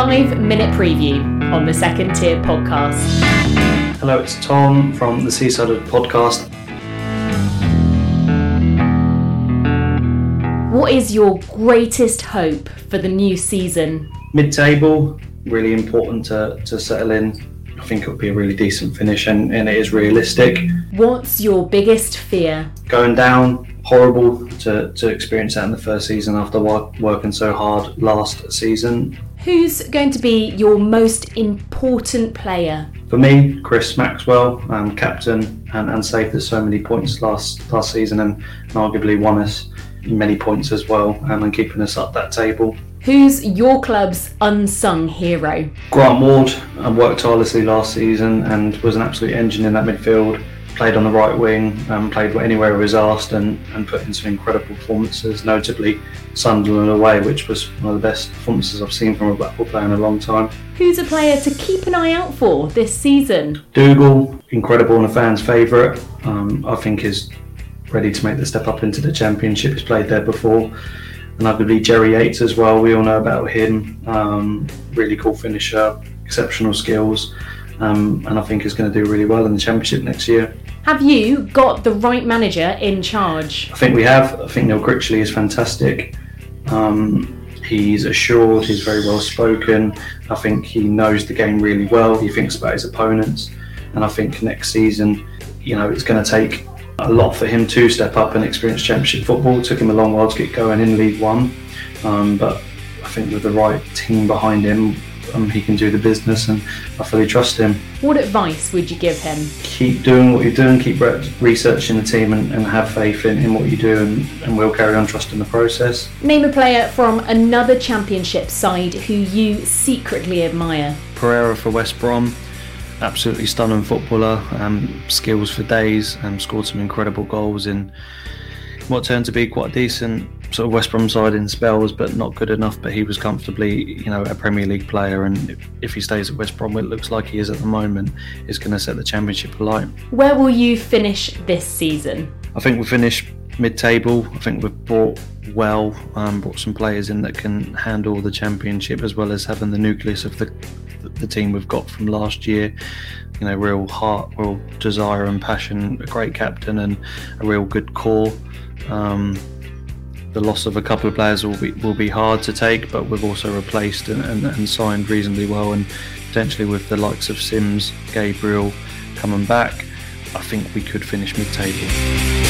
Five minute preview on the second tier podcast. Hello, it's Tom from the Seasiders Podcast. What is your greatest hope for the new season? Mid table, really important to, to settle in. I think it'll be a really decent finish and, and it is realistic. What's your biggest fear? Going down, horrible to, to experience that in the first season after work, working so hard last season. Who's going to be your most important player? For me, Chris Maxwell, um, captain, and, and saved us so many points last last season and, and arguably won us many points as well um, and keeping us up that table. Who's your club's unsung hero? Grant Ward um, worked tirelessly last season and was an absolute engine in that midfield. Played on the right wing, um, played anywhere he was asked, and, and put in some incredible performances, notably Sunderland away, which was one of the best performances I've seen from a Blackpool player in a long time. Who's a player to keep an eye out for this season? Dougall, incredible and a fan's favourite. Um, I think is ready to make the step up into the Championship. He's played there before. And arguably Jerry Yates as well. We all know about him. Um, really cool finisher, exceptional skills, um, and I think is going to do really well in the Championship next year. Have you got the right manager in charge? I think we have. I think Neil Critchley is fantastic. Um, he's assured, he's very well spoken. I think he knows the game really well. He thinks about his opponents. And I think next season, you know, it's going to take a lot for him to step up and experience Championship football. It took him a long while to get going in League One. Um, but I think with the right team behind him, um, he can do the business and I fully trust him. What advice would you give him? Keep doing what you're doing, keep re- researching the team and, and have faith in, in, what you do and, and we'll carry on trusting the process. Name a player from another championship side who you secretly admire. Pereira for West Brom. Absolutely stunning footballer, um, skills for days, and um, scored some incredible goals in what turned to be quite a decent sort of West Brom side in spells, but not good enough. But he was comfortably, you know, a Premier League player, and if he stays at West Brom, it looks like he is at the moment, is going to set the Championship alight. Where will you finish this season? I think we finish mid-table. I think we've brought well, um, brought some players in that can handle the Championship, as well as having the nucleus of the the team we've got from last year. You know, real heart, real desire and passion, a great captain, and a real good core. Um, the loss of a couple of players will be will be hard to take, but we've also replaced and, and, and signed reasonably well, and potentially with the likes of Sims, Gabriel coming back, I think we could finish mid-table.